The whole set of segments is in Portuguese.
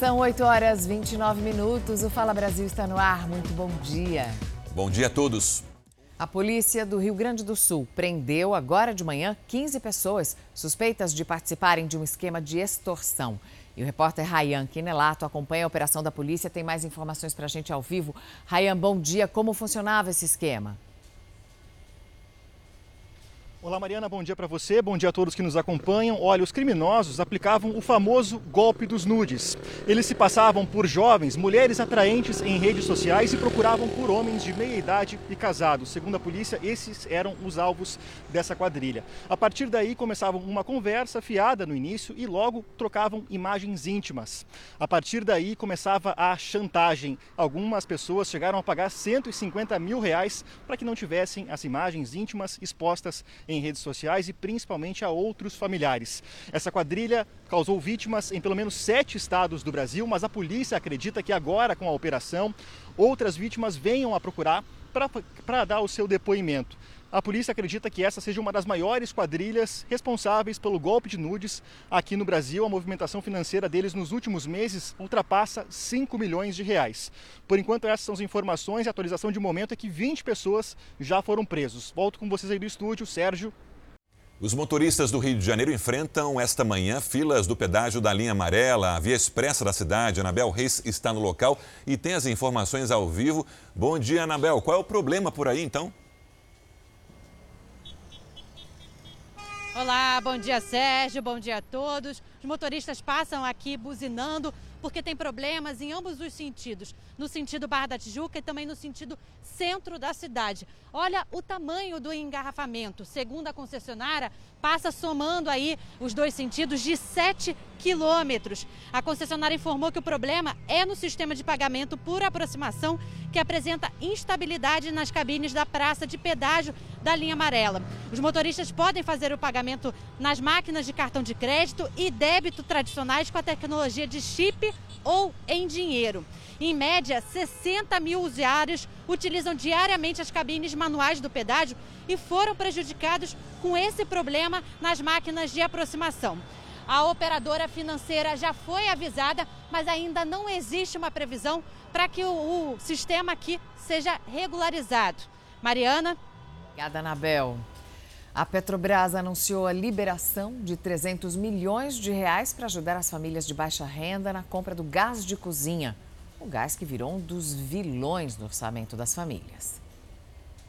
São 8 horas 29 minutos. O Fala Brasil está no ar. Muito bom dia. Bom dia a todos. A polícia do Rio Grande do Sul prendeu agora de manhã 15 pessoas suspeitas de participarem de um esquema de extorsão. E o repórter Rayan Quinelato acompanha a operação da polícia, tem mais informações para a gente ao vivo. Rayan, bom dia. Como funcionava esse esquema? Olá Mariana, bom dia para você, bom dia a todos que nos acompanham. Olha, os criminosos aplicavam o famoso golpe dos nudes. Eles se passavam por jovens, mulheres atraentes em redes sociais e procuravam por homens de meia idade e casados. Segundo a polícia, esses eram os alvos dessa quadrilha. A partir daí começavam uma conversa fiada no início e logo trocavam imagens íntimas. A partir daí começava a chantagem. Algumas pessoas chegaram a pagar 150 mil reais para que não tivessem as imagens íntimas expostas em redes sociais e principalmente a outros familiares. Essa quadrilha causou vítimas em pelo menos sete estados do Brasil, mas a polícia acredita que agora, com a operação, outras vítimas venham a procurar para dar o seu depoimento. A polícia acredita que essa seja uma das maiores quadrilhas responsáveis pelo golpe de nudes aqui no Brasil. A movimentação financeira deles nos últimos meses ultrapassa 5 milhões de reais. Por enquanto, essas são as informações. A atualização de momento é que 20 pessoas já foram presos. Volto com vocês aí do estúdio. Sérgio. Os motoristas do Rio de Janeiro enfrentam esta manhã filas do pedágio da linha amarela, a via expressa da cidade. Anabel Reis está no local e tem as informações ao vivo. Bom dia, Anabel. Qual é o problema por aí, então? Olá, bom dia Sérgio, bom dia a todos. Os motoristas passam aqui buzinando porque tem problemas em ambos os sentidos, no sentido Barra da Tijuca e também no sentido centro da cidade. Olha o tamanho do engarrafamento. Segundo a concessionária, passa somando aí os dois sentidos de 7 quilômetros. A concessionária informou que o problema é no sistema de pagamento por aproximação, que apresenta instabilidade nas cabines da praça de pedágio da linha amarela. Os motoristas podem fazer o pagamento nas máquinas de cartão de crédito e débito tradicionais com a tecnologia de chip ou em dinheiro. Em média, 60 mil usuários utilizam diariamente as cabines manuais do pedágio e foram prejudicados com esse problema nas máquinas de aproximação. A operadora financeira já foi avisada, mas ainda não existe uma previsão para que o, o, sistema aqui seja regularizado. Mariana? Obrigada, Anabel. A Petrobras anunciou a liberação de 300 milhões de reais para ajudar as famílias de baixa renda na compra do gás de cozinha. O gás que virou um dos vilões no orçamento das famílias.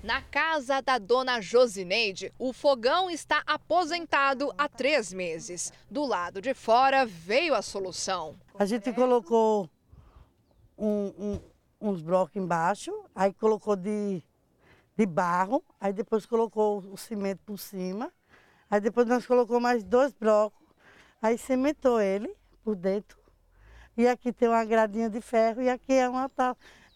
Na casa da dona Josineide, o fogão está aposentado há três meses. Do lado de fora veio a solução. A gente colocou um, um, uns blocos embaixo, aí colocou de, de barro, aí depois colocou o cimento por cima, aí depois nós colocou mais dois blocos, aí cimentou ele por dentro e aqui tem uma gradinha de ferro e aqui é uma,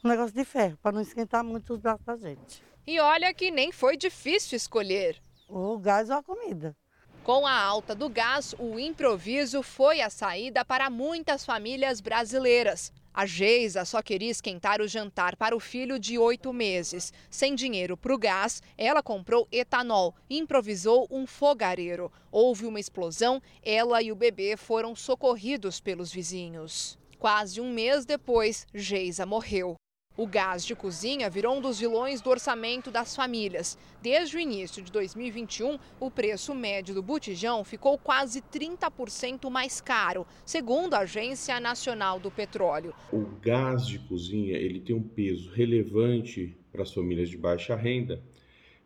um negócio de ferro, para não esquentar muito os braços da gente. E olha que nem foi difícil escolher. O gás ou a comida. Com a alta do gás, o improviso foi a saída para muitas famílias brasileiras. A Geisa só queria esquentar o jantar para o filho de oito meses. Sem dinheiro para o gás, ela comprou etanol e improvisou um fogareiro. Houve uma explosão, ela e o bebê foram socorridos pelos vizinhos. Quase um mês depois, Geisa morreu. O gás de cozinha virou um dos vilões do orçamento das famílias. Desde o início de 2021, o preço médio do botijão ficou quase 30% mais caro, segundo a Agência Nacional do Petróleo. O gás de cozinha ele tem um peso relevante para as famílias de baixa renda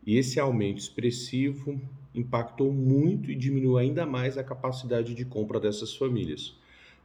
e esse aumento expressivo impactou muito e diminuiu ainda mais a capacidade de compra dessas famílias,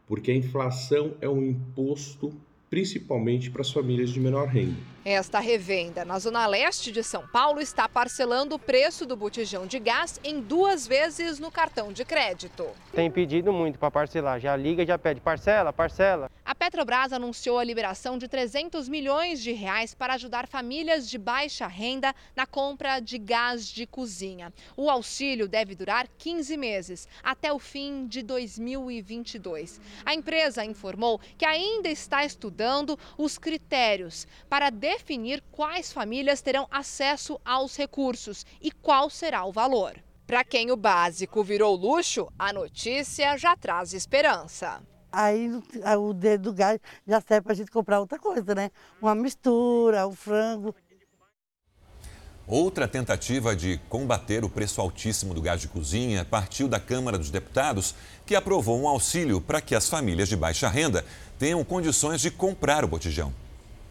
porque a inflação é um imposto principalmente para as famílias de menor renda. Esta revenda na zona leste de São Paulo está parcelando o preço do botijão de gás em duas vezes no cartão de crédito. Tem pedido muito para parcelar, já liga, já pede parcela, parcela. A Petrobras anunciou a liberação de 300 milhões de reais para ajudar famílias de baixa renda na compra de gás de cozinha. O auxílio deve durar 15 meses, até o fim de 2022. A empresa informou que ainda está estudando os critérios para definir quais famílias terão acesso aos recursos e qual será o valor. Para quem o básico virou luxo, a notícia já traz esperança. Aí o dedo do gás já serve para a gente comprar outra coisa, né? Uma mistura, o um frango. Outra tentativa de combater o preço altíssimo do gás de cozinha partiu da Câmara dos Deputados, que aprovou um auxílio para que as famílias de baixa renda tenham condições de comprar o botijão.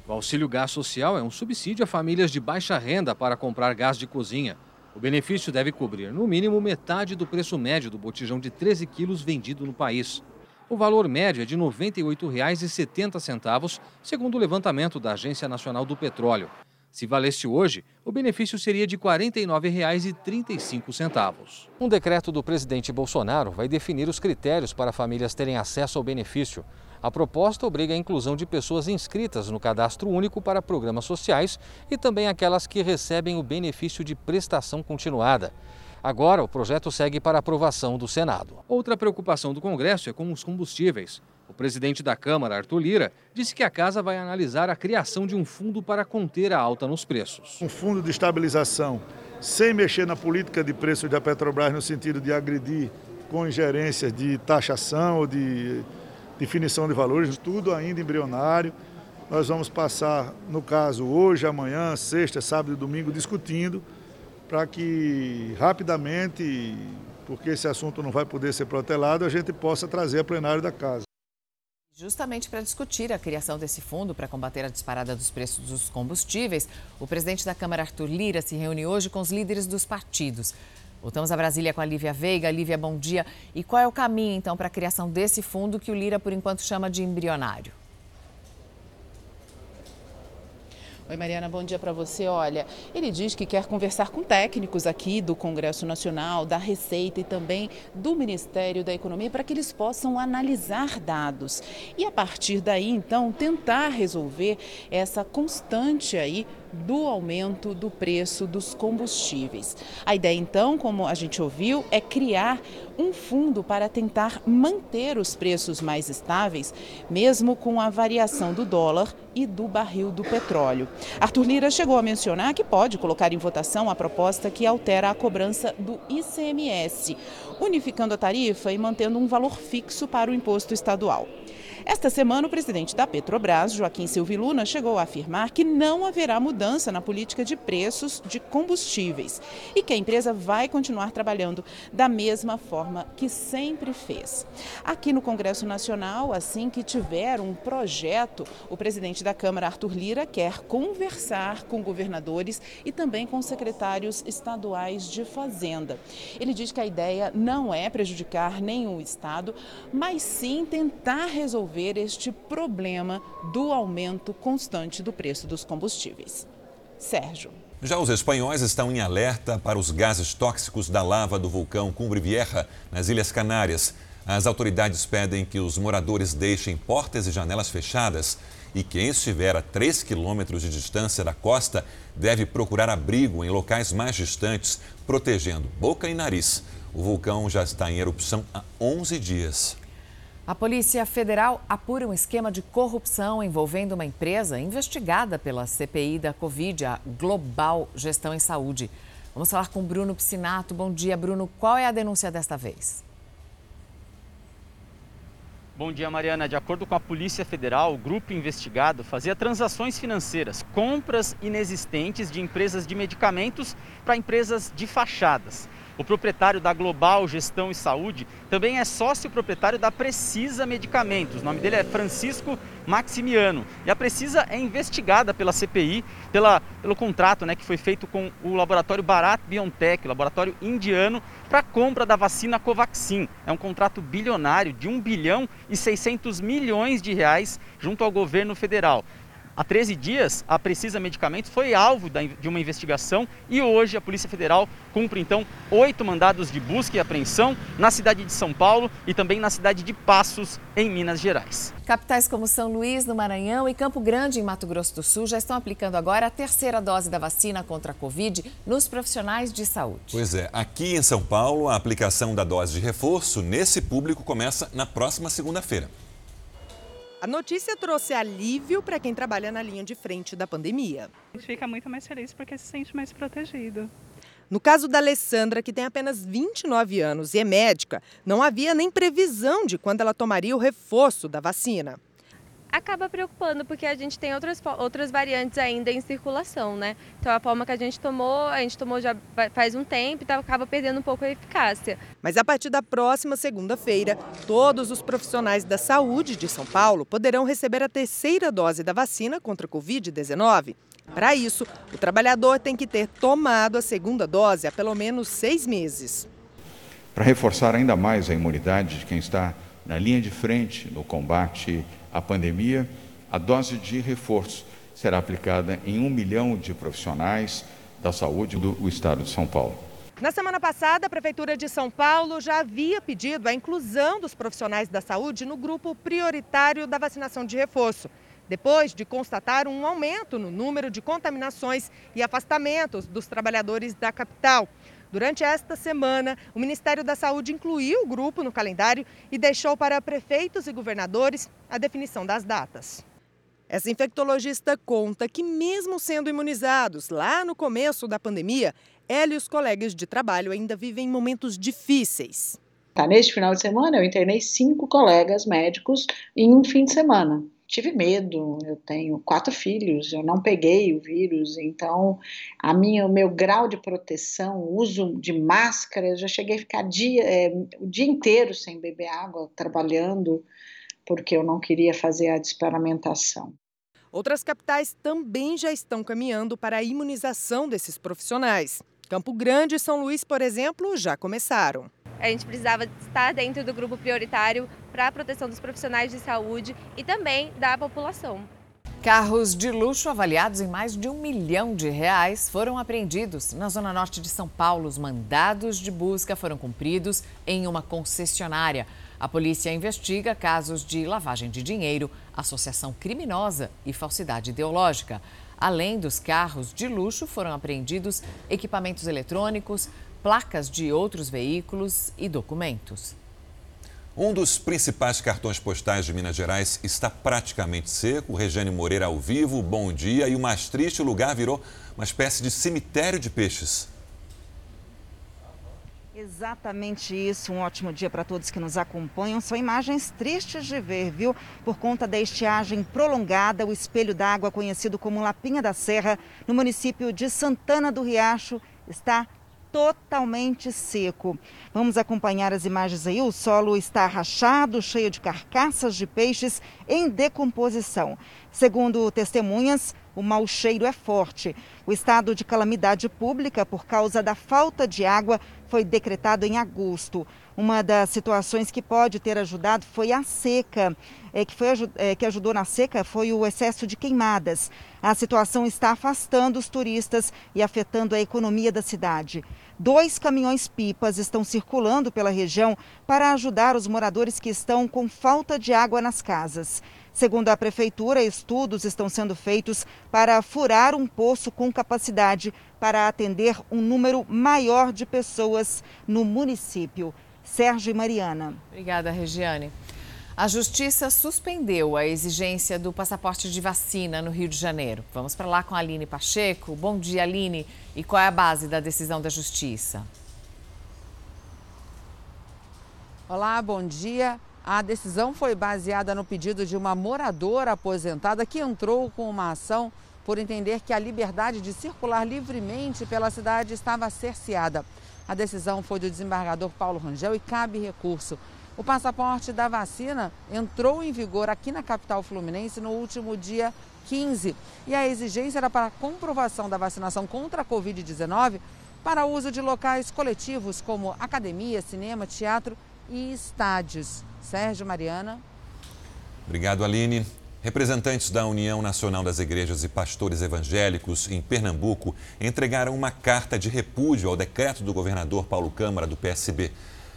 O auxílio gás social é um subsídio a famílias de baixa renda para comprar gás de cozinha. O benefício deve cobrir, no mínimo, metade do preço médio do botijão de 13 quilos vendido no país. O valor médio é de R$ 98,70, segundo o levantamento da Agência Nacional do Petróleo. Se valesse hoje, o benefício seria de R$ 49,35. Um decreto do presidente Bolsonaro vai definir os critérios para famílias terem acesso ao benefício. A proposta obriga a inclusão de pessoas inscritas no cadastro único para programas sociais e também aquelas que recebem o benefício de prestação continuada. Agora, o projeto segue para aprovação do Senado. Outra preocupação do Congresso é com os combustíveis. O presidente da Câmara, Arthur Lira, disse que a casa vai analisar a criação de um fundo para conter a alta nos preços. Um fundo de estabilização, sem mexer na política de preços da Petrobras no sentido de agredir com ingerências de taxação ou de definição de valores, tudo ainda embrionário. Nós vamos passar, no caso, hoje, amanhã, sexta, sábado e domingo, discutindo para que rapidamente, porque esse assunto não vai poder ser protelado, a gente possa trazer a plenário da casa. Justamente para discutir a criação desse fundo para combater a disparada dos preços dos combustíveis, o presidente da Câmara, Arthur Lira, se reuniu hoje com os líderes dos partidos. Voltamos a Brasília com a Lívia Veiga. Lívia, bom dia. E qual é o caminho, então, para a criação desse fundo que o Lira, por enquanto, chama de embrionário? Oi, Mariana, bom dia para você. Olha, ele diz que quer conversar com técnicos aqui do Congresso Nacional, da Receita e também do Ministério da Economia para que eles possam analisar dados e a partir daí, então, tentar resolver essa constante aí do aumento do preço dos combustíveis. A ideia, então, como a gente ouviu, é criar um fundo para tentar manter os preços mais estáveis, mesmo com a variação do dólar e do barril do petróleo. Arthur Lira chegou a mencionar que pode colocar em votação a proposta que altera a cobrança do ICMS, unificando a tarifa e mantendo um valor fixo para o imposto estadual. Esta semana, o presidente da Petrobras, Joaquim Silva Luna, chegou a afirmar que não haverá mudança na política de preços de combustíveis e que a empresa vai continuar trabalhando da mesma forma que sempre fez. Aqui no Congresso Nacional, assim que tiver um projeto, o presidente da Câmara, Arthur Lira, quer conversar com governadores e também com secretários estaduais de Fazenda. Ele diz que a ideia não é prejudicar nenhum estado, mas sim tentar resolver resolver este problema do aumento constante do preço dos combustíveis. Sérgio. Já os espanhóis estão em alerta para os gases tóxicos da lava do vulcão Cumbre Vieja, nas Ilhas Canárias. As autoridades pedem que os moradores deixem portas e janelas fechadas e quem estiver a 3 quilômetros de distância da costa deve procurar abrigo em locais mais distantes, protegendo boca e nariz. O vulcão já está em erupção há 11 dias. A Polícia Federal apura um esquema de corrupção envolvendo uma empresa investigada pela CPI da Covid, a Global Gestão em Saúde. Vamos falar com Bruno Piscinato. Bom dia, Bruno. Qual é a denúncia desta vez? Bom dia, Mariana. De acordo com a Polícia Federal, o grupo investigado fazia transações financeiras, compras inexistentes de empresas de medicamentos para empresas de fachadas. O proprietário da Global Gestão e Saúde também é sócio proprietário da Precisa Medicamentos. O nome dele é Francisco Maximiano. E a Precisa é investigada pela CPI pela, pelo contrato né, que foi feito com o laboratório Bharat Biotech, laboratório indiano, para a compra da vacina Covaxin. É um contrato bilionário de 1 bilhão e 600 milhões de reais junto ao governo federal. Há 13 dias, a Precisa Medicamentos foi alvo de uma investigação e hoje a Polícia Federal cumpre então oito mandados de busca e apreensão na cidade de São Paulo e também na cidade de Passos, em Minas Gerais. Capitais como São Luís, no Maranhão e Campo Grande, em Mato Grosso do Sul, já estão aplicando agora a terceira dose da vacina contra a Covid nos profissionais de saúde. Pois é, aqui em São Paulo, a aplicação da dose de reforço nesse público começa na próxima segunda-feira. A notícia trouxe alívio para quem trabalha na linha de frente da pandemia. A gente fica muito mais feliz porque se sente mais protegido. No caso da Alessandra, que tem apenas 29 anos e é médica, não havia nem previsão de quando ela tomaria o reforço da vacina acaba preocupando, porque a gente tem outras, outras variantes ainda em circulação, né? Então a forma que a gente tomou, a gente tomou já faz um tempo e tá, acaba perdendo um pouco a eficácia. Mas a partir da próxima segunda-feira, todos os profissionais da saúde de São Paulo poderão receber a terceira dose da vacina contra a Covid-19. Para isso, o trabalhador tem que ter tomado a segunda dose há pelo menos seis meses. Para reforçar ainda mais a imunidade de quem está na linha de frente no combate à pandemia, a dose de reforço será aplicada em um milhão de profissionais da saúde do estado de São Paulo. Na semana passada, a Prefeitura de São Paulo já havia pedido a inclusão dos profissionais da saúde no grupo prioritário da vacinação de reforço depois de constatar um aumento no número de contaminações e afastamentos dos trabalhadores da capital. Durante esta semana, o Ministério da Saúde incluiu o grupo no calendário e deixou para prefeitos e governadores a definição das datas. Essa infectologista conta que, mesmo sendo imunizados lá no começo da pandemia, ela e os colegas de trabalho ainda vivem momentos difíceis. Tá, neste final de semana, eu internei cinco colegas médicos em um fim de semana tive medo, eu tenho quatro filhos, eu não peguei o vírus, então a minha, o meu grau de proteção, uso de máscara, eu já cheguei a ficar dia, é, o dia inteiro sem beber água, trabalhando, porque eu não queria fazer a desparamentação. Outras capitais também já estão caminhando para a imunização desses profissionais. Campo Grande e São Luís, por exemplo, já começaram a gente precisava estar dentro do grupo prioritário para a proteção dos profissionais de saúde e também da população. Carros de luxo avaliados em mais de um milhão de reais foram apreendidos na zona norte de São Paulo. Os mandados de busca foram cumpridos em uma concessionária. A polícia investiga casos de lavagem de dinheiro, associação criminosa e falsidade ideológica. Além dos carros de luxo, foram apreendidos equipamentos eletrônicos, placas de outros veículos e documentos. Um dos principais cartões postais de Minas Gerais está praticamente seco. Regiane Moreira ao vivo, bom dia. E o mais triste, o lugar virou uma espécie de cemitério de peixes. Exatamente isso. Um ótimo dia para todos que nos acompanham. São imagens tristes de ver, viu? Por conta da estiagem prolongada, o espelho d'água, conhecido como Lapinha da Serra, no município de Santana do Riacho, está totalmente seco. Vamos acompanhar as imagens aí. O solo está rachado, cheio de carcaças de peixes em decomposição. Segundo testemunhas, o mau cheiro é forte. O estado de calamidade pública por causa da falta de água foi decretado em agosto. Uma das situações que pode ter ajudado foi a seca. É, que, foi, é, que ajudou na seca foi o excesso de queimadas. A situação está afastando os turistas e afetando a economia da cidade. Dois caminhões-pipas estão circulando pela região para ajudar os moradores que estão com falta de água nas casas. Segundo a Prefeitura, estudos estão sendo feitos para furar um poço com capacidade para atender um número maior de pessoas no município. Sérgio e Mariana. Obrigada, Regiane. A Justiça suspendeu a exigência do passaporte de vacina no Rio de Janeiro. Vamos para lá com a Aline Pacheco. Bom dia, Aline. E qual é a base da decisão da Justiça? Olá, bom dia. A decisão foi baseada no pedido de uma moradora aposentada que entrou com uma ação por entender que a liberdade de circular livremente pela cidade estava cerceada. A decisão foi do desembargador Paulo Rangel e cabe recurso. O passaporte da vacina entrou em vigor aqui na capital fluminense no último dia 15 e a exigência era para a comprovação da vacinação contra a Covid-19 para uso de locais coletivos como academia, cinema, teatro e estádios. Sérgio Mariana. Obrigado, Aline. Representantes da União Nacional das Igrejas e Pastores Evangélicos em Pernambuco entregaram uma carta de repúdio ao decreto do governador Paulo Câmara do PSB.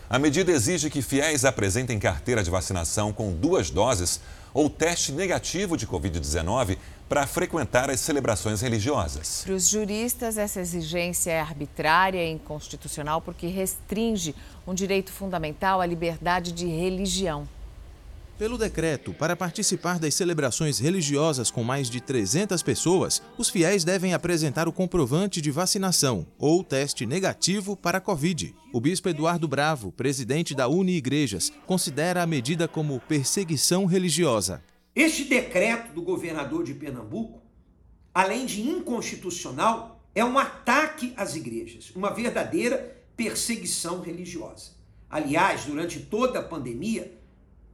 A medida exige que fiéis apresentem carteira de vacinação com duas doses ou teste negativo de Covid-19 para frequentar as celebrações religiosas. Para os juristas, essa exigência é arbitrária e inconstitucional porque restringe um direito fundamental à liberdade de religião. Pelo decreto, para participar das celebrações religiosas com mais de 300 pessoas, os fiéis devem apresentar o comprovante de vacinação ou teste negativo para a Covid. O bispo Eduardo Bravo, presidente da Uni Igrejas, considera a medida como perseguição religiosa. Este decreto do governador de Pernambuco, além de inconstitucional, é um ataque às igrejas, uma verdadeira perseguição religiosa. Aliás, durante toda a pandemia,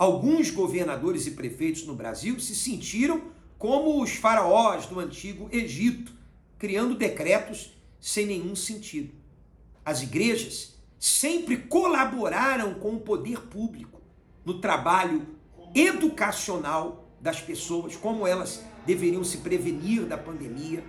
Alguns governadores e prefeitos no Brasil se sentiram como os faraós do antigo Egito, criando decretos sem nenhum sentido. As igrejas sempre colaboraram com o poder público no trabalho educacional das pessoas, como elas deveriam se prevenir da pandemia,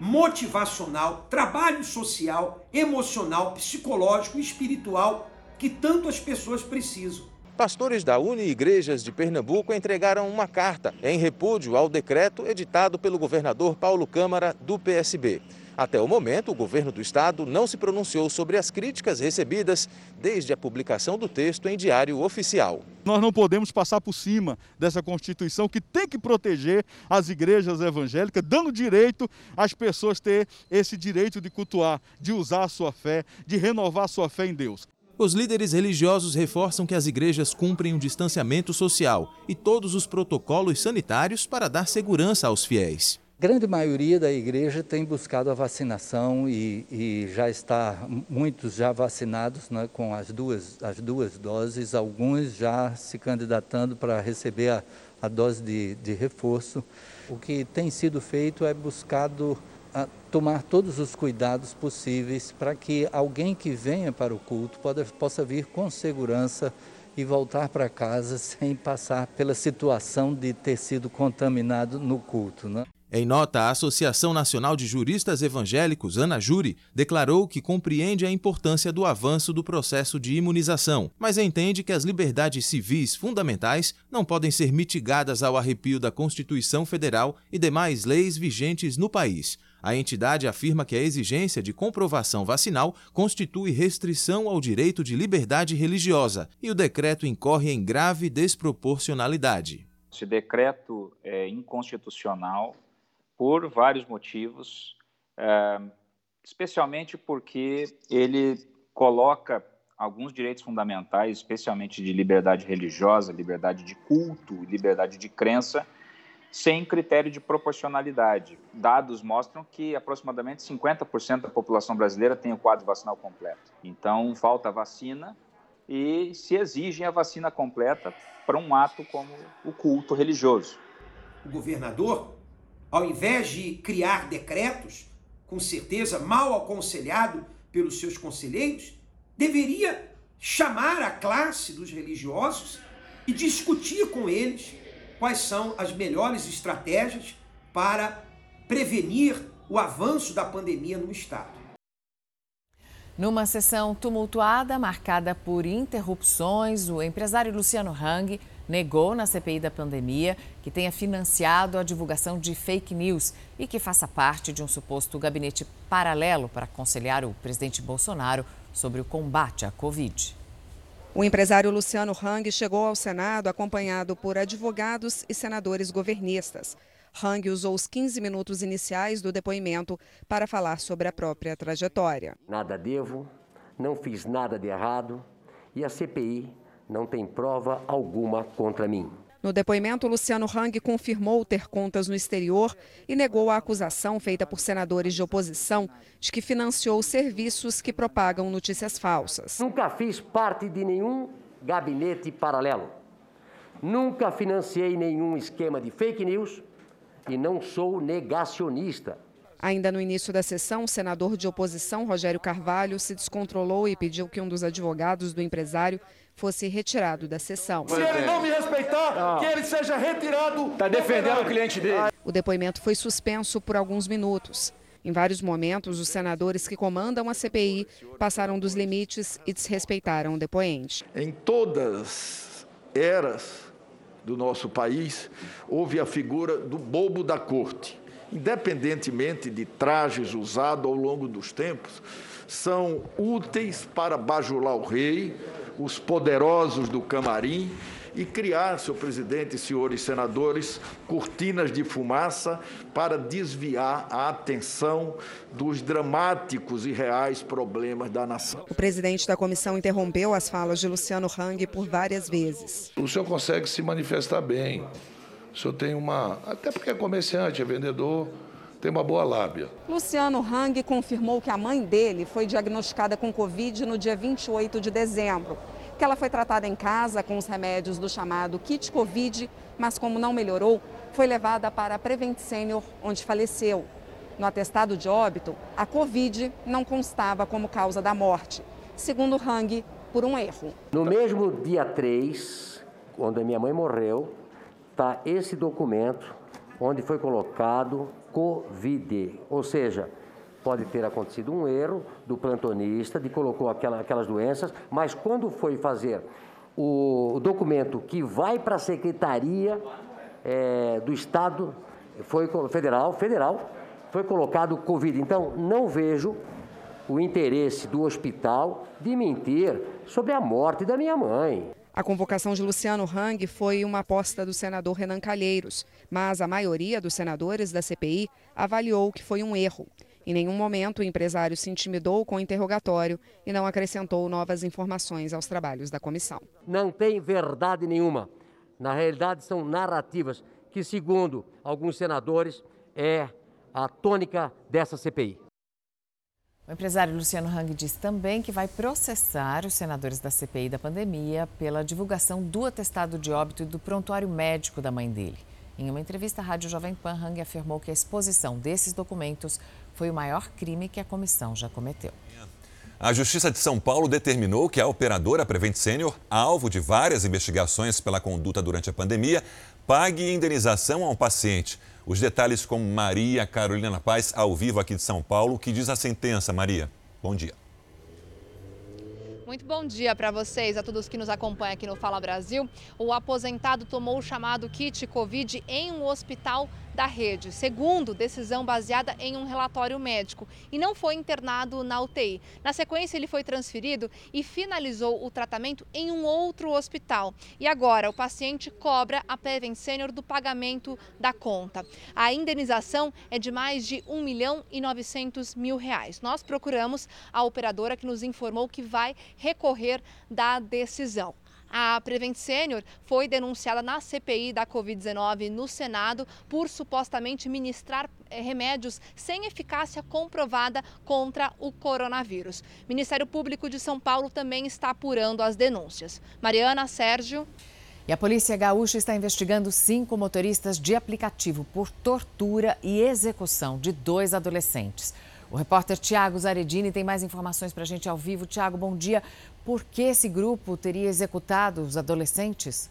motivacional, trabalho social, emocional, psicológico e espiritual que tanto as pessoas precisam. Pastores da Uni Igrejas de Pernambuco entregaram uma carta em repúdio ao decreto editado pelo governador Paulo Câmara do PSB. Até o momento, o governo do estado não se pronunciou sobre as críticas recebidas desde a publicação do texto em diário oficial. Nós não podemos passar por cima dessa Constituição que tem que proteger as igrejas evangélicas, dando direito às pessoas ter esse direito de cultuar, de usar a sua fé, de renovar a sua fé em Deus. Os líderes religiosos reforçam que as igrejas cumprem o distanciamento social e todos os protocolos sanitários para dar segurança aos fiéis. A grande maioria da igreja tem buscado a vacinação e, e já está, muitos já vacinados né, com as duas, as duas doses, alguns já se candidatando para receber a, a dose de, de reforço. O que tem sido feito é buscado tomar todos os cuidados possíveis para que alguém que venha para o culto pode, possa vir com segurança e voltar para casa sem passar pela situação de ter sido contaminado no culto. Né? Em nota, a Associação Nacional de Juristas Evangélicos, Ana Júri, declarou que compreende a importância do avanço do processo de imunização, mas entende que as liberdades civis fundamentais não podem ser mitigadas ao arrepio da Constituição Federal e demais leis vigentes no país. A entidade afirma que a exigência de comprovação vacinal constitui restrição ao direito de liberdade religiosa e o decreto incorre em grave desproporcionalidade. Esse decreto é inconstitucional por vários motivos, é, especialmente porque ele coloca alguns direitos fundamentais, especialmente de liberdade religiosa, liberdade de culto, liberdade de crença, sem critério de proporcionalidade. Dados mostram que aproximadamente 50% da população brasileira tem o quadro vacinal completo. Então, falta vacina e se exige a vacina completa para um ato como o culto religioso. O governador, ao invés de criar decretos, com certeza mal aconselhado pelos seus conselheiros, deveria chamar a classe dos religiosos e discutir com eles quais são as melhores estratégias para prevenir o avanço da pandemia no estado. Numa sessão tumultuada, marcada por interrupções, o empresário Luciano Hang negou na CPI da pandemia que tenha financiado a divulgação de fake news e que faça parte de um suposto gabinete paralelo para aconselhar o presidente Bolsonaro sobre o combate à Covid. O empresário Luciano Hang chegou ao Senado acompanhado por advogados e senadores governistas. Hang usou os 15 minutos iniciais do depoimento para falar sobre a própria trajetória. Nada devo, não fiz nada de errado e a CPI não tem prova alguma contra mim. No depoimento, Luciano Hang confirmou ter contas no exterior e negou a acusação feita por senadores de oposição de que financiou serviços que propagam notícias falsas. Nunca fiz parte de nenhum gabinete paralelo. Nunca financiei nenhum esquema de fake news e não sou negacionista. Ainda no início da sessão, o senador de oposição, Rogério Carvalho, se descontrolou e pediu que um dos advogados do empresário fosse retirado da sessão. Se ele não me respeitar, não. que ele seja retirado. Está defendendo o cliente dele. O depoimento foi suspenso por alguns minutos. Em vários momentos, os senadores que comandam a CPI passaram dos limites e desrespeitaram o depoente. Em todas eras do nosso país, houve a figura do bobo da corte. Independentemente de trajes usados ao longo dos tempos, são úteis para bajular o rei, os poderosos do camarim e criar, senhor presidente e senhores senadores, cortinas de fumaça para desviar a atenção dos dramáticos e reais problemas da nação. O presidente da comissão interrompeu as falas de Luciano Hang por várias vezes. O senhor consegue se manifestar bem. O senhor tem uma. Até porque é comerciante, é vendedor tem uma boa lábia. Luciano Hang confirmou que a mãe dele foi diagnosticada com Covid no dia 28 de dezembro, que ela foi tratada em casa com os remédios do chamado kit Covid, mas como não melhorou, foi levada para a Prevent Senior, onde faleceu. No atestado de óbito, a Covid não constava como causa da morte, segundo Hang, por um erro. No mesmo dia 3, quando a minha mãe morreu, está esse documento onde foi colocado Covid, ou seja, pode ter acontecido um erro do plantonista de colocou aquela, aquelas doenças, mas quando foi fazer o, o documento que vai para a secretaria é, do Estado foi federal, federal, foi colocado Covid. Então não vejo o interesse do hospital de mentir sobre a morte da minha mãe. A convocação de Luciano Hang foi uma aposta do senador Renan Calheiros, mas a maioria dos senadores da CPI avaliou que foi um erro. Em nenhum momento o empresário se intimidou com o interrogatório e não acrescentou novas informações aos trabalhos da comissão. Não tem verdade nenhuma. Na realidade, são narrativas que, segundo alguns senadores, é a tônica dessa CPI. O empresário Luciano Hang diz também que vai processar os senadores da CPI da pandemia pela divulgação do atestado de óbito e do prontuário médico da mãe dele. Em uma entrevista à Rádio Jovem Pan, Hang afirmou que a exposição desses documentos foi o maior crime que a comissão já cometeu. A Justiça de São Paulo determinou que a operadora Prevent Senior, alvo de várias investigações pela conduta durante a pandemia, pague indenização a um paciente. Os detalhes com Maria Carolina Paz, ao vivo aqui de São Paulo. que diz a sentença, Maria? Bom dia. Muito bom dia para vocês, a todos que nos acompanham aqui no Fala Brasil. O aposentado tomou o chamado kit Covid em um hospital da rede, segundo decisão baseada em um relatório médico, e não foi internado na UTI. Na sequência, ele foi transferido e finalizou o tratamento em um outro hospital. E agora, o paciente cobra a Preven Senior do pagamento da conta. A indenização é de mais de 1 milhão e 900 mil reais. Nós procuramos a operadora que nos informou que vai recorrer da decisão. A Prevent Senior foi denunciada na CPI da Covid-19 no Senado por supostamente ministrar eh, remédios sem eficácia comprovada contra o coronavírus. O Ministério Público de São Paulo também está apurando as denúncias. Mariana, Sérgio. E a Polícia Gaúcha está investigando cinco motoristas de aplicativo por tortura e execução de dois adolescentes. O repórter Tiago Zaredini tem mais informações para a gente ao vivo. Tiago, bom dia. Por que esse grupo teria executado os adolescentes?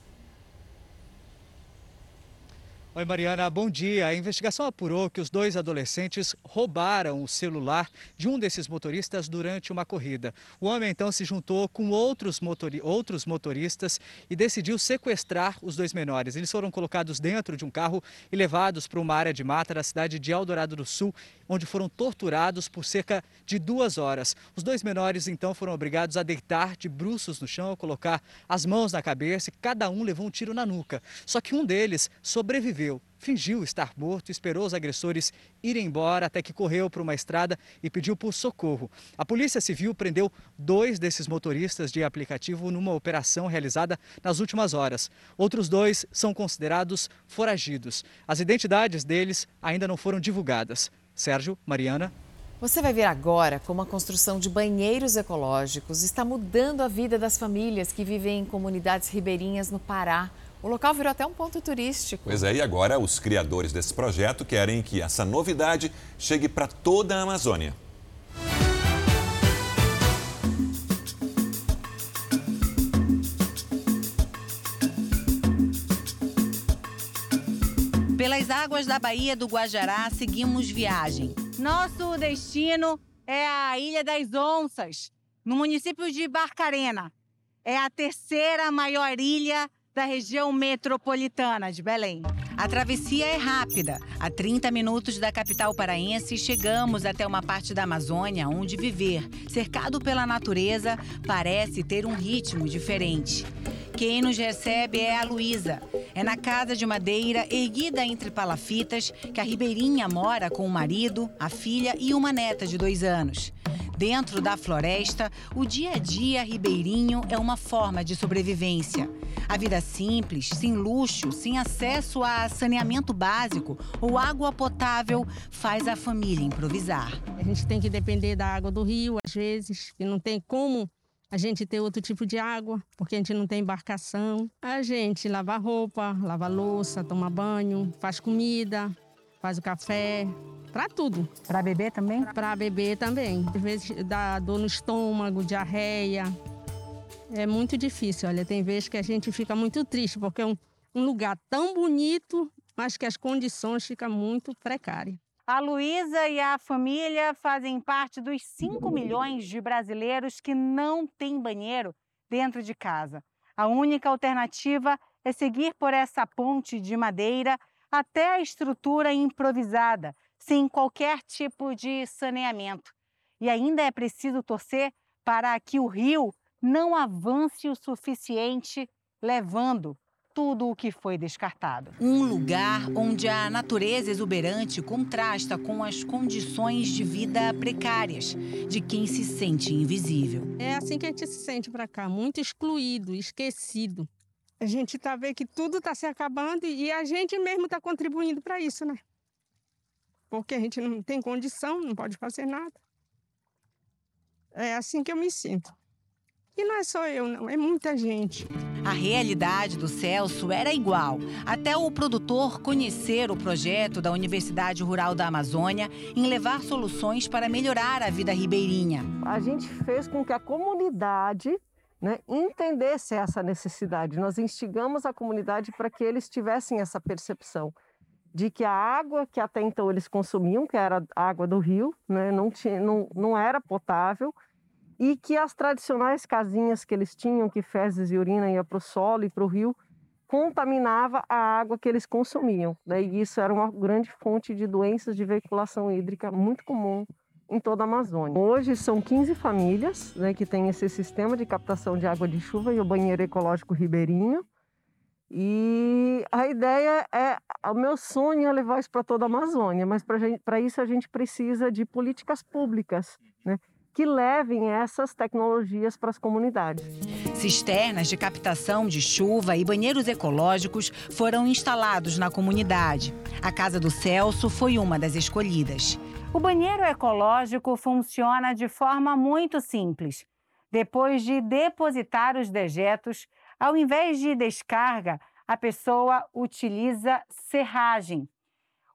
Oi, Mariana, bom dia. A investigação apurou que os dois adolescentes roubaram o celular de um desses motoristas durante uma corrida. O homem então se juntou com outros, motori outros motoristas e decidiu sequestrar os dois menores. Eles foram colocados dentro de um carro e levados para uma área de mata da cidade de Eldorado do Sul, onde foram torturados por cerca de duas horas. Os dois menores então foram obrigados a deitar de bruços no chão, colocar as mãos na cabeça e cada um levou um tiro na nuca. Só que um deles sobreviveu fingiu estar morto, esperou os agressores irem embora até que correu para uma estrada e pediu por socorro. A Polícia Civil prendeu dois desses motoristas de aplicativo numa operação realizada nas últimas horas. Outros dois são considerados foragidos. As identidades deles ainda não foram divulgadas. Sérgio, Mariana. Você vai ver agora como a construção de banheiros ecológicos está mudando a vida das famílias que vivem em comunidades ribeirinhas no Pará. O local virou até um ponto turístico. Pois é, e agora os criadores desse projeto querem que essa novidade chegue para toda a Amazônia. Pelas águas da Baía do Guajará, seguimos viagem. Nosso destino é a Ilha das Onças, no município de Barcarena. É a terceira maior ilha da região metropolitana de Belém. A travessia é rápida. A 30 minutos da capital paraense, chegamos até uma parte da Amazônia onde viver, cercado pela natureza, parece ter um ritmo diferente. Quem nos recebe é a Luísa. É na casa de madeira erguida entre palafitas que a ribeirinha mora com o marido, a filha e uma neta de dois anos. Dentro da floresta, o dia a dia ribeirinho é uma forma de sobrevivência. A vida simples, sem luxo, sem acesso a saneamento básico ou água potável, faz a família improvisar. A gente tem que depender da água do rio, às vezes, e não tem como a gente ter outro tipo de água, porque a gente não tem embarcação. A gente lava roupa, lava louça, toma banho, faz comida, faz o café, para tudo. Para beber também? Para beber também. Às vezes dá dor no estômago, diarreia. É muito difícil, olha, tem vezes que a gente fica muito triste, porque é um, um lugar tão bonito, mas que as condições ficam muito precárias. A Luísa e a família fazem parte dos 5 milhões de brasileiros que não têm banheiro dentro de casa. A única alternativa é seguir por essa ponte de madeira até a estrutura improvisada, sem qualquer tipo de saneamento. E ainda é preciso torcer para que o rio não avance o suficiente, levando tudo o que foi descartado. Um lugar onde a natureza exuberante contrasta com as condições de vida precárias de quem se sente invisível. É assim que a gente se sente para cá, muito excluído, esquecido. A gente está vendo que tudo está se acabando e a gente mesmo está contribuindo para isso, né? Porque a gente não tem condição, não pode fazer nada. É assim que eu me sinto. E não é só eu, não, é muita gente. A realidade do Celso era igual, até o produtor conhecer o projeto da Universidade Rural da Amazônia em levar soluções para melhorar a vida ribeirinha. A gente fez com que a comunidade né, entendesse essa necessidade. Nós instigamos a comunidade para que eles tivessem essa percepção de que a água que até então eles consumiam, que era a água do rio, né, não, tinha, não, não era potável, e que as tradicionais casinhas que eles tinham, que fezes e urina ia para o solo e para o rio, contaminava a água que eles consumiam. Né, e isso era uma grande fonte de doenças de veiculação hídrica muito comum em toda a Amazônia. Hoje são 15 famílias né, que têm esse sistema de captação de água de chuva e o banheiro ecológico ribeirinho. E a ideia é, o meu sonho é levar isso para toda a Amazônia, mas para isso a gente precisa de políticas públicas, né? que levem essas tecnologias para as comunidades. Cisternas de captação de chuva e banheiros ecológicos foram instalados na comunidade. A Casa do Celso foi uma das escolhidas. O banheiro ecológico funciona de forma muito simples. Depois de depositar os dejetos, ao invés de descarga, a pessoa utiliza serragem.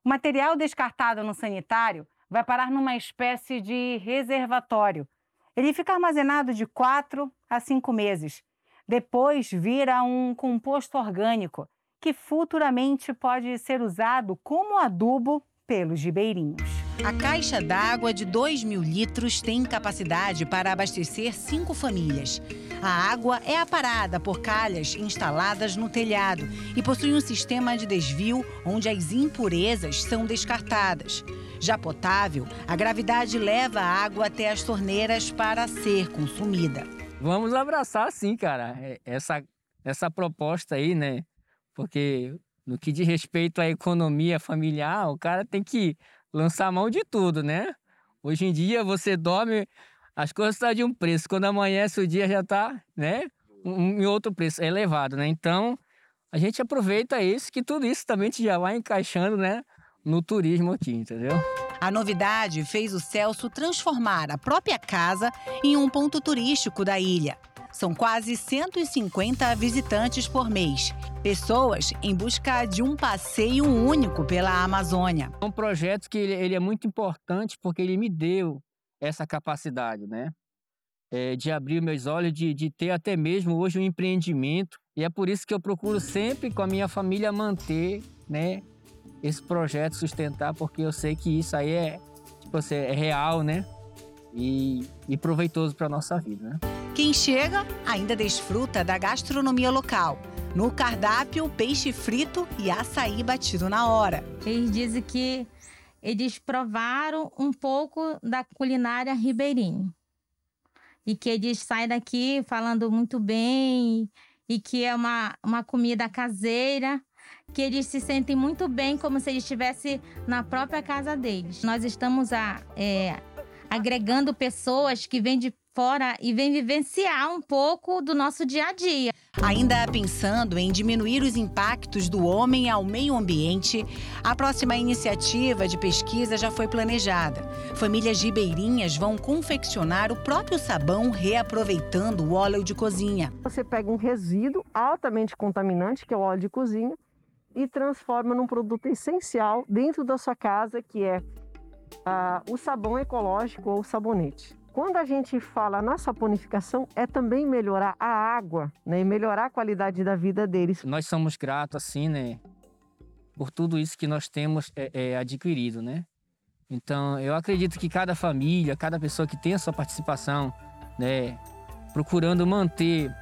O material descartado no sanitário vai parar numa espécie de reservatório. Ele fica armazenado de 4 a 5 meses. Depois vira um composto orgânico, que futuramente pode ser usado como adubo pelos ribeirinhos. A caixa d'água de 2 mil litros tem capacidade para abastecer cinco famílias. A água é aparada por calhas instaladas no telhado e possui um sistema de desvio onde as impurezas são descartadas. Já potável, a gravidade leva a água até as torneiras para ser consumida. Vamos abraçar sim, cara, é, essa, essa proposta aí, né? Porque no que diz respeito à economia familiar, o cara tem que lançar mão de tudo, né? Hoje em dia você dorme, as coisas estão de um preço, quando amanhece o dia já está, né? Em outro preço, é elevado, né? Então, a gente aproveita isso, que tudo isso também já vai encaixando, né? No turismo aqui, entendeu? A novidade fez o Celso transformar a própria casa em um ponto turístico da ilha. São quase 150 visitantes por mês. Pessoas em busca de um passeio único pela Amazônia. É um projeto que ele, ele é muito importante porque ele me deu essa capacidade, né? É, de abrir meus olhos, de, de ter até mesmo hoje um empreendimento. E é por isso que eu procuro sempre com a minha família manter, né? Esse projeto sustentar, porque eu sei que isso aí é, tipo assim, é real, né? E, e proveitoso para nossa vida, né? Quem chega ainda desfruta da gastronomia local. No cardápio, peixe frito e açaí batido na hora. Eles dizem que eles provaram um pouco da culinária ribeirinha. E que eles saem daqui falando muito bem e que é uma, uma comida caseira, que eles se sentem muito bem, como se eles estivessem na própria casa deles. Nós estamos a, é, agregando pessoas que vêm de fora e vêm vivenciar um pouco do nosso dia a dia. Ainda pensando em diminuir os impactos do homem ao meio ambiente, a próxima iniciativa de pesquisa já foi planejada. Famílias ribeirinhas vão confeccionar o próprio sabão reaproveitando o óleo de cozinha. Você pega um resíduo altamente contaminante, que é o óleo de cozinha, e transforma num produto essencial dentro da sua casa, que é ah, o sabão ecológico ou sabonete. Quando a gente fala na saponificação, é também melhorar a água, né? E melhorar a qualidade da vida deles. Nós somos gratos, assim, né? Por tudo isso que nós temos é, é, adquirido, né? Então, eu acredito que cada família, cada pessoa que tem a sua participação, né? Procurando manter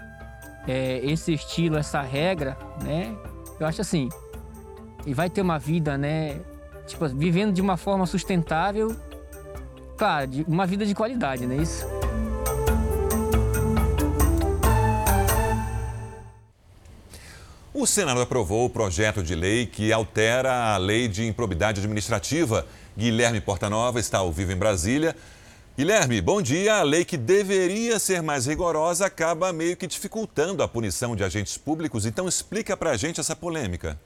é, esse estilo, essa regra, né? Eu acho assim, e vai ter uma vida, né? Tipo, vivendo de uma forma sustentável claro, de uma vida de qualidade, não é isso? O Senado aprovou o projeto de lei que altera a lei de improbidade administrativa. Guilherme Portanova está ao vivo em Brasília. Guilherme, bom dia. A lei que deveria ser mais rigorosa acaba meio que dificultando a punição de agentes públicos. Então explica pra gente essa polêmica.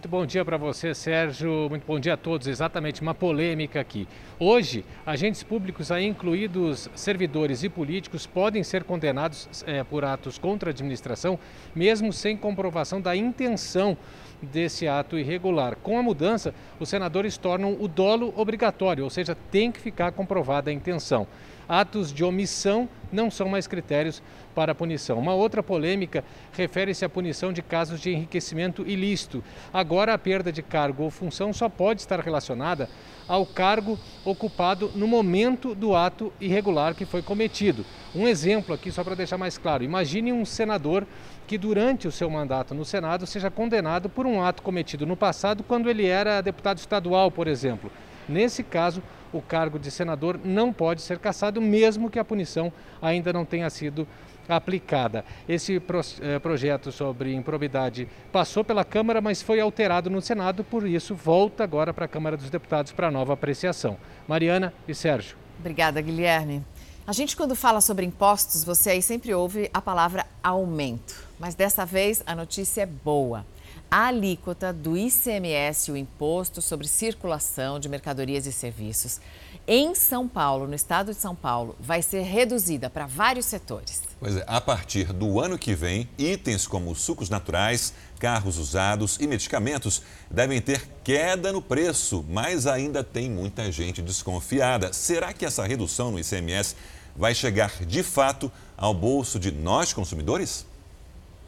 Muito bom dia para você, Sérgio. Muito bom dia a todos. Exatamente, uma polêmica aqui. Hoje, agentes públicos, aí incluídos servidores e políticos, podem ser condenados é, por atos contra a administração, mesmo sem comprovação da intenção desse ato irregular. Com a mudança, os senadores tornam o dolo obrigatório, ou seja, tem que ficar comprovada a intenção atos de omissão não são mais critérios para punição. Uma outra polêmica refere-se à punição de casos de enriquecimento ilícito. Agora, a perda de cargo ou função só pode estar relacionada ao cargo ocupado no momento do ato irregular que foi cometido. Um exemplo aqui, só para deixar mais claro: imagine um senador que, durante o seu mandato no Senado, seja condenado por um ato cometido no passado, quando ele era deputado estadual, por exemplo. Nesse caso, o cargo de senador não pode ser cassado, mesmo que a punição ainda não tenha sido aplicada. Esse pro, eh, projeto sobre improbidade passou pela Câmara, mas foi alterado no Senado, por isso volta agora para a Câmara dos Deputados para nova apreciação. Mariana e Sérgio. Obrigada, Guilherme. A gente, quando fala sobre impostos, você aí sempre ouve a palavra aumento. Mas dessa vez a notícia é boa a alíquota do ICMS, o Imposto sobre Circulação de Mercadorias e Serviços, em São Paulo, no estado de São Paulo, vai ser reduzida para vários setores. Pois é, a partir do ano que vem, itens como sucos naturais, carros usados e medicamentos devem ter queda no preço, mas ainda tem muita gente desconfiada. Será que essa redução no ICMS vai chegar de fato ao bolso de nós consumidores?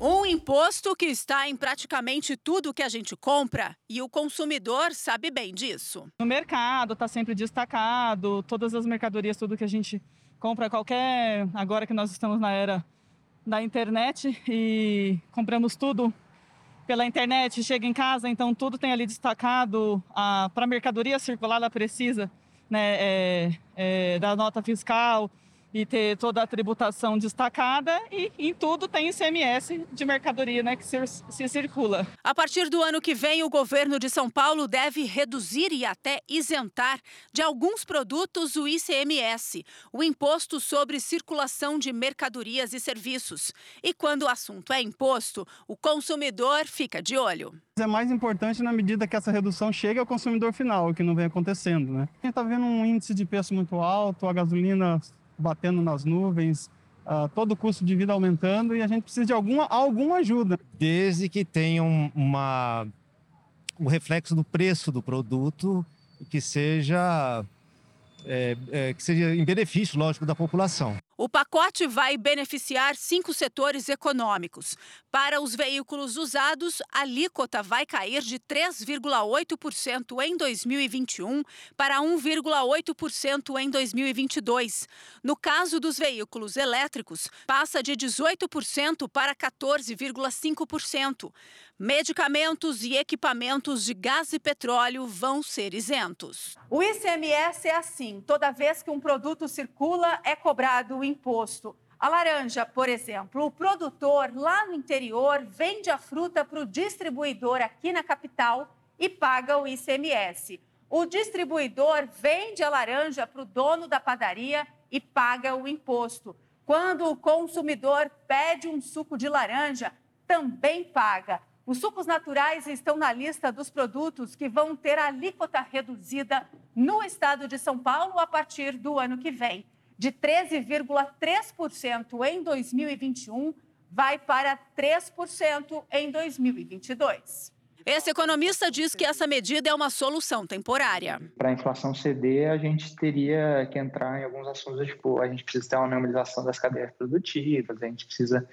Um imposto que está em praticamente tudo que a gente compra e o consumidor sabe bem disso. No mercado está sempre destacado, todas as mercadorias, tudo que a gente compra, qualquer. Agora que nós estamos na era da internet e compramos tudo pela internet, chega em casa, então tudo tem ali destacado. Para a mercadoria circular, ela precisa né, é, é, da nota fiscal e ter toda a tributação destacada e em tudo tem ICMS de mercadoria né, que se, se, circula. A partir do ano que vem, o governo de São Paulo deve reduzir e até isentar de alguns produtos o ICMS, o Imposto sobre Circulação de Mercadorias e Serviços. E quando o assunto é imposto, o consumidor fica de olho. É mais importante na medida que essa redução chegue ao consumidor final, o que não vem acontecendo. Né? A gente está vendo um índice de preço muito alto, a gasolina batendo nas nuvens, uh, todo o custo de vida aumentando e a gente precisa de alguma, alguma ajuda. Desde que tenha um, uma, o reflexo do preço do produto que seja, é, é, que seja em benefício, lógico, da população. O pacote vai beneficiar cinco setores econômicos. Para os veículos usados, a alíquota vai cair de 3,8% em 2021 para 1,8% em 2022. No caso dos veículos elétricos, passa de 18% para 14,5%. Medicamentos e equipamentos de gás e petróleo vão ser isentos. O ICMS é assim: toda vez que um produto circula, é cobrado o imposto. A laranja, por exemplo, o produtor lá no interior vende a fruta para o distribuidor aqui na capital e paga o ICMS. O distribuidor vende a laranja para o dono da padaria e paga o imposto. Quando o consumidor pede um suco de laranja, também paga. Os sucos naturais estão na lista dos produtos que vão ter alíquota reduzida no estado de São Paulo a partir do ano que vem de 13,3% em 2021 vai para 3% em 2022. Esse economista diz que essa medida é uma solução temporária. Para a inflação ceder, a gente teria que entrar em alguns assuntos, tipo, a gente precisa ter uma normalização das cadeias produtivas, a gente precisa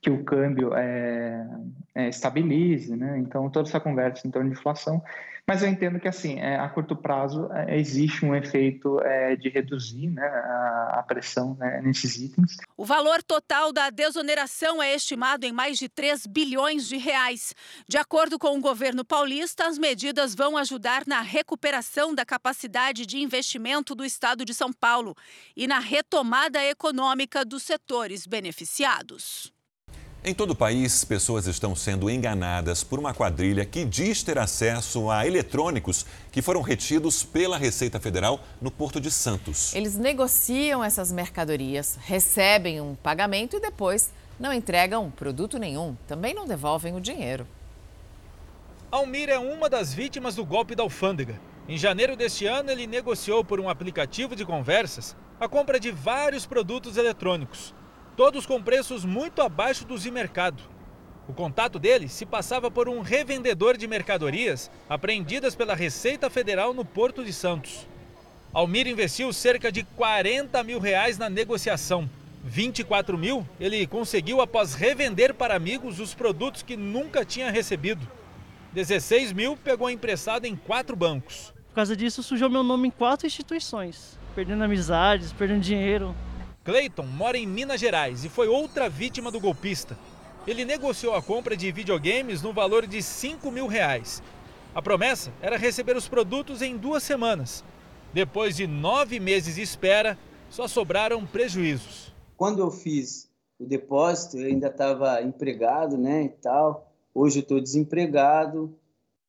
que o câmbio é, é, estabilize, né? Então, toda essa conversa em torno de inflação mas eu entendo que, assim, é, a curto prazo é, existe um efeito é, de reduzir né, a, a pressão né, nesses itens. O valor total da desoneração é estimado em mais de 3 bilhões de reais. De acordo com o governo paulista, as medidas vão ajudar na recuperação da capacidade de investimento do estado de São Paulo e na retomada econômica dos setores beneficiados. Em todo o país, pessoas estão sendo enganadas por uma quadrilha que diz ter acesso a eletrônicos que foram retidos pela Receita Federal no Porto de Santos. Eles negociam essas mercadorias, recebem um pagamento e depois não entregam produto nenhum. Também não devolvem o dinheiro. Almir é uma das vítimas do golpe da alfândega. Em janeiro deste ano, ele negociou por um aplicativo de conversas a compra de vários produtos eletrônicos todos com preços muito abaixo dos de mercado. O contato dele se passava por um revendedor de mercadorias apreendidas pela Receita Federal no Porto de Santos. Almir investiu cerca de 40 mil reais na negociação. 24 mil ele conseguiu após revender para amigos os produtos que nunca tinha recebido. 16 mil pegou emprestado em quatro bancos. Por causa disso, sujou meu nome em quatro instituições, perdendo amizades, perdendo dinheiro. Clayton mora em Minas Gerais e foi outra vítima do golpista. Ele negociou a compra de videogames no valor de 5 mil reais. A promessa era receber os produtos em duas semanas. Depois de nove meses de espera, só sobraram prejuízos. Quando eu fiz o depósito, eu ainda estava empregado, né, e tal. Hoje eu estou desempregado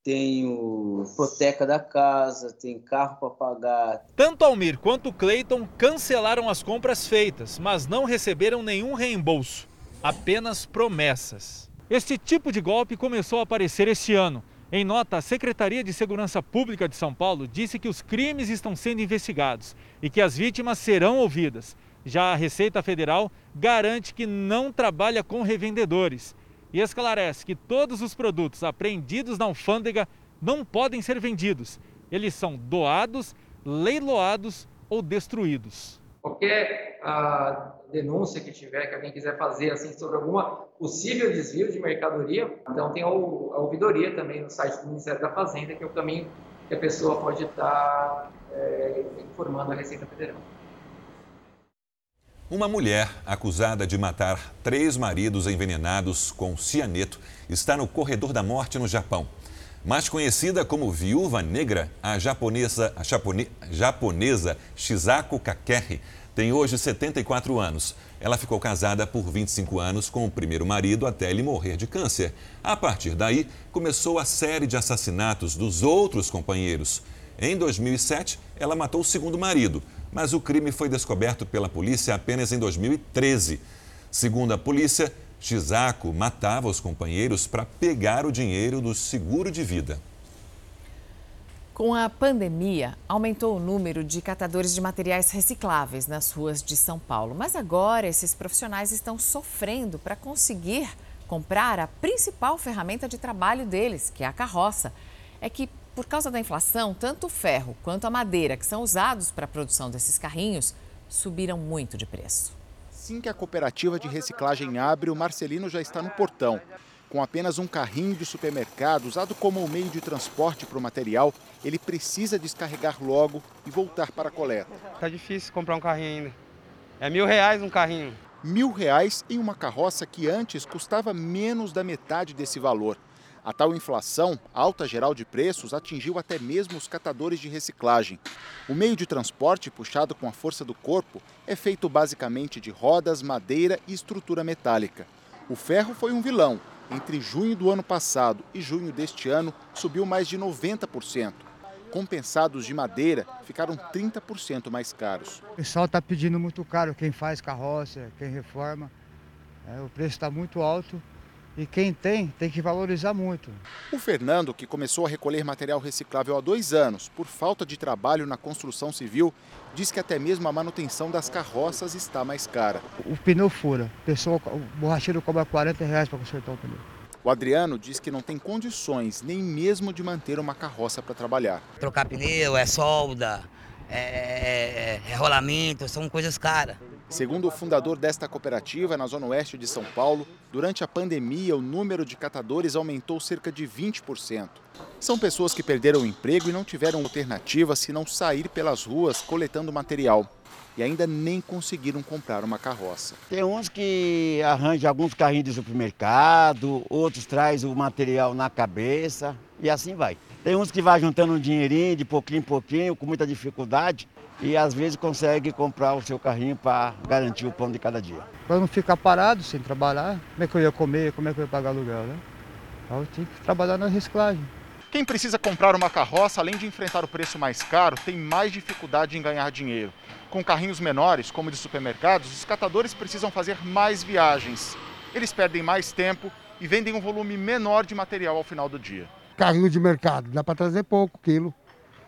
tenho hipoteca da casa, tem carro para pagar. Tanto Almir quanto Clayton cancelaram as compras feitas, mas não receberam nenhum reembolso, apenas promessas. Este tipo de golpe começou a aparecer este ano. Em nota, a Secretaria de Segurança Pública de São Paulo disse que os crimes estão sendo investigados e que as vítimas serão ouvidas. Já a Receita Federal garante que não trabalha com revendedores e esclarece que todos os produtos apreendidos na alfândega não podem ser vendidos. Eles são doados, leiloados ou destruídos. Qualquer ah, denúncia que tiver, que alguém quiser fazer assim sobre alguma possível desvio de mercadoria, então tem a, ouvidoria também no site do Ministério da Fazenda, que é o caminho que a pessoa pode estar é, informando a Receita Federal. Uma mulher acusada de matar três maridos envenenados com cianeto está no corredor da morte no Japão. Mais conhecida como Viúva Negra, a japonesa, a japone, japonesa Shizako Kakehi tem hoje 74 anos. Ela ficou casada por 25 anos com o primeiro marido até ele morrer de câncer. A partir daí, começou a série de assassinatos dos outros companheiros. Em 2007, ela matou o segundo marido mas o crime foi descoberto pela polícia apenas em 2013. Segundo a polícia, Chisaco matava os companheiros para pegar o dinheiro do seguro de vida. Com a pandemia, aumentou o número de catadores de materiais recicláveis nas ruas de São Paulo. Mas agora esses profissionais estão sofrendo para conseguir comprar a principal ferramenta de trabalho deles, que é a carroça. É que por causa da inflação, tanto o ferro quanto a madeira que são usados para a produção desses carrinhos subiram muito de preço. Assim que a cooperativa de reciclagem abre, o Marcelino já está no portão. Com apenas um carrinho de supermercado usado como meio de transporte para o material, ele precisa descarregar logo e voltar para a coleta. Tá difícil comprar um carrinho ainda. É mil reais um carrinho. Mil reais em uma carroça que antes custava menos da metade desse valor. A tal inflação, alta geral de preços, atingiu até mesmo os catadores de reciclagem. O meio de transporte puxado com a força do corpo é feito basicamente de rodas, madeira e estrutura metálica. O ferro foi um vilão. Entre junho do ano passado e junho deste ano, subiu mais de 90%. Compensados de madeira ficaram 30% mais caros. O pessoal está pedindo muito caro, quem faz carroça, quem reforma. É, o preço está muito alto e quem tem, tem que valorizar muito. O Fernando, que começou a recolher material reciclável há dois anos, por falta de trabalho na construção civil, diz que até mesmo a manutenção das carroças está mais cara. O pneu fura, o, pessoal, o borracheiro cobra 40 reais para consertar o pneu. O Adriano diz que não tem condições nem mesmo de manter uma carroça para trabalhar. Trocar pneu, é solda, é, é, é rolamento, são coisas caras. Segundo o fundador desta cooperativa na zona oeste de São Paulo, durante a pandemia o número de catadores aumentou cerca de 20%. São pessoas que perderam o emprego e não tiveram alternativa senão sair pelas ruas coletando material. E ainda nem conseguiram comprar uma carroça. Tem uns que arranjam alguns carrinhos de supermercado, outros traz o material na cabeça e assim vai. Tem uns que vai juntando um dinheirinho de pouquinho em pouquinho, com muita dificuldade, e às vezes consegue comprar o seu carrinho para garantir o pão de cada dia. Para não ficar parado sem trabalhar, como é que eu ia comer, como é que eu ia pagar aluguel, né? Então eu tinha que trabalhar na reciclagem. Quem precisa comprar uma carroça, além de enfrentar o preço mais caro, tem mais dificuldade em ganhar dinheiro. Com carrinhos menores, como de supermercados, os catadores precisam fazer mais viagens. Eles perdem mais tempo e vendem um volume menor de material ao final do dia. Carrinho de mercado, dá para trazer pouco quilo,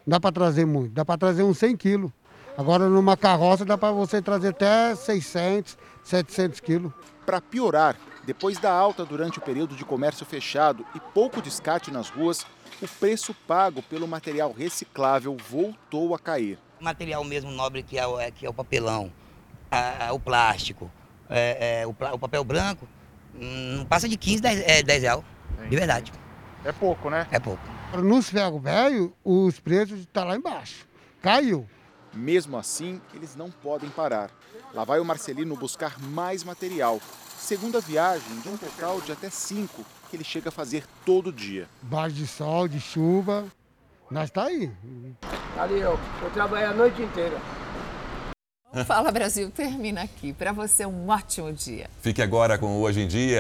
dá para trazer muito, dá para trazer uns 100 quilos. Agora, numa carroça, dá para você trazer até 600, 700 quilos. Para piorar, depois da alta durante o período de comércio fechado e pouco descarte nas ruas, o preço pago pelo material reciclável voltou a cair. O material mesmo nobre que é o, é, que é o papelão, a, o plástico, é, é, o, o, papel branco, hum, não passa de 15, 10, é, 10 reais, de verdade. É pouco, né? É pouco. Nos ferro velho, os preços estão tá lá embaixo. Caiu. Mesmo assim, eles não podem parar. Lá vai o Marcelino buscar mais material. Segunda viagem de um total de até cinco que ele chega a fazer todo dia. Baixo de sol, de chuva, nós tá aí. Ali eu, eu trabalhei a noite inteira. Fala Brasil termina aqui. Para você, um ótimo dia. Fique agora com o Hoje em Dia.